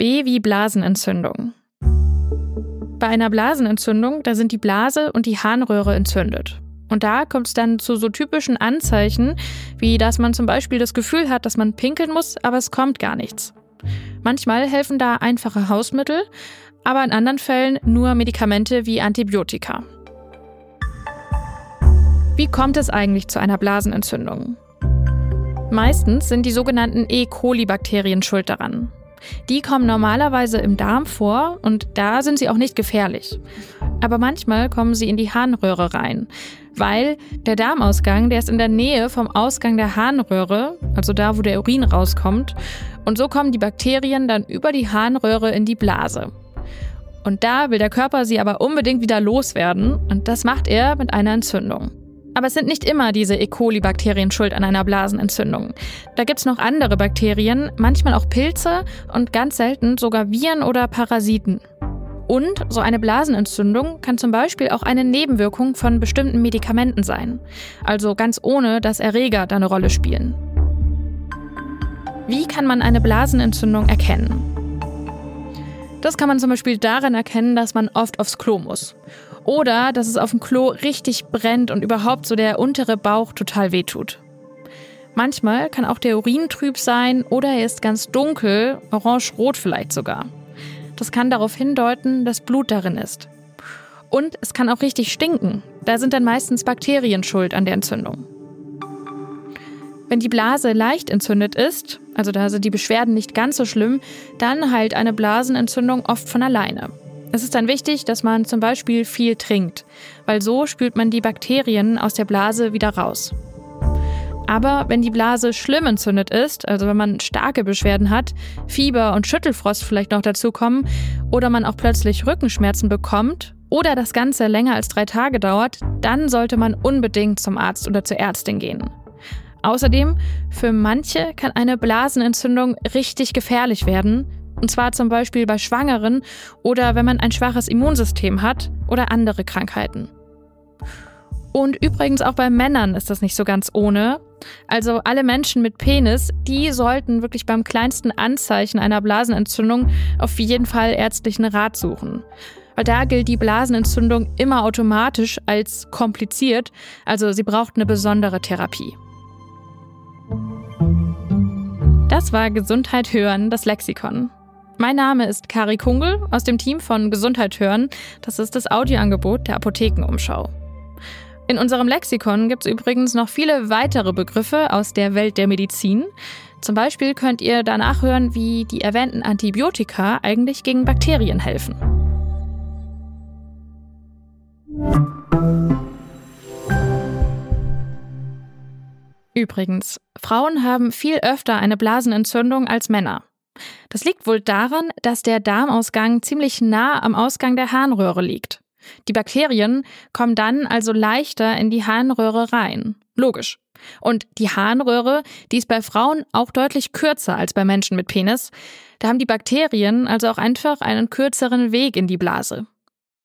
B wie Blasenentzündung. Bei einer Blasenentzündung, da sind die Blase und die Harnröhre entzündet. Und da kommt es dann zu so typischen Anzeichen, wie dass man zum Beispiel das Gefühl hat, dass man pinkeln muss, aber es kommt gar nichts. Manchmal helfen da einfache Hausmittel, aber in anderen Fällen nur Medikamente wie Antibiotika. Wie kommt es eigentlich zu einer Blasenentzündung? Meistens sind die sogenannten E. coli-Bakterien schuld daran. Die kommen normalerweise im Darm vor und da sind sie auch nicht gefährlich. Aber manchmal kommen sie in die Harnröhre rein, weil der Darmausgang, der ist in der Nähe vom Ausgang der Harnröhre, also da, wo der Urin rauskommt. Und so kommen die Bakterien dann über die Harnröhre in die Blase. Und da will der Körper sie aber unbedingt wieder loswerden und das macht er mit einer Entzündung. Aber es sind nicht immer diese E. coli-Bakterien schuld an einer Blasenentzündung. Da gibt es noch andere Bakterien, manchmal auch Pilze und ganz selten sogar Viren oder Parasiten. Und so eine Blasenentzündung kann zum Beispiel auch eine Nebenwirkung von bestimmten Medikamenten sein. Also ganz ohne, dass Erreger da eine Rolle spielen. Wie kann man eine Blasenentzündung erkennen? Das kann man zum Beispiel daran erkennen, dass man oft aufs Klo muss. Oder dass es auf dem Klo richtig brennt und überhaupt so der untere Bauch total wehtut. Manchmal kann auch der Urin trüb sein oder er ist ganz dunkel, orange-rot vielleicht sogar. Das kann darauf hindeuten, dass Blut darin ist. Und es kann auch richtig stinken. Da sind dann meistens Bakterien schuld an der Entzündung. Wenn die Blase leicht entzündet ist, also da sind die Beschwerden nicht ganz so schlimm, dann heilt eine Blasenentzündung oft von alleine. Es ist dann wichtig, dass man zum Beispiel viel trinkt, weil so spült man die Bakterien aus der Blase wieder raus. Aber wenn die Blase schlimm entzündet ist, also wenn man starke Beschwerden hat, Fieber und Schüttelfrost vielleicht noch dazu kommen, oder man auch plötzlich Rückenschmerzen bekommt, oder das Ganze länger als drei Tage dauert, dann sollte man unbedingt zum Arzt oder zur Ärztin gehen. Außerdem, für manche kann eine Blasenentzündung richtig gefährlich werden, und zwar zum Beispiel bei Schwangeren oder wenn man ein schwaches Immunsystem hat oder andere Krankheiten. Und übrigens auch bei Männern ist das nicht so ganz ohne. Also alle Menschen mit Penis, die sollten wirklich beim kleinsten Anzeichen einer Blasenentzündung auf jeden Fall ärztlichen Rat suchen. Weil da gilt die Blasenentzündung immer automatisch als kompliziert, also sie braucht eine besondere Therapie. Das war Gesundheit hören, das Lexikon. Mein Name ist Kari Kungel aus dem Team von Gesundheit hören. Das ist das Audioangebot der Apothekenumschau. In unserem Lexikon gibt es übrigens noch viele weitere Begriffe aus der Welt der Medizin. Zum Beispiel könnt ihr danach hören, wie die erwähnten Antibiotika eigentlich gegen Bakterien helfen. Übrigens, Frauen haben viel öfter eine Blasenentzündung als Männer. Das liegt wohl daran, dass der Darmausgang ziemlich nah am Ausgang der Harnröhre liegt. Die Bakterien kommen dann also leichter in die Harnröhre rein. Logisch. Und die Harnröhre, die ist bei Frauen auch deutlich kürzer als bei Menschen mit Penis. Da haben die Bakterien also auch einfach einen kürzeren Weg in die Blase.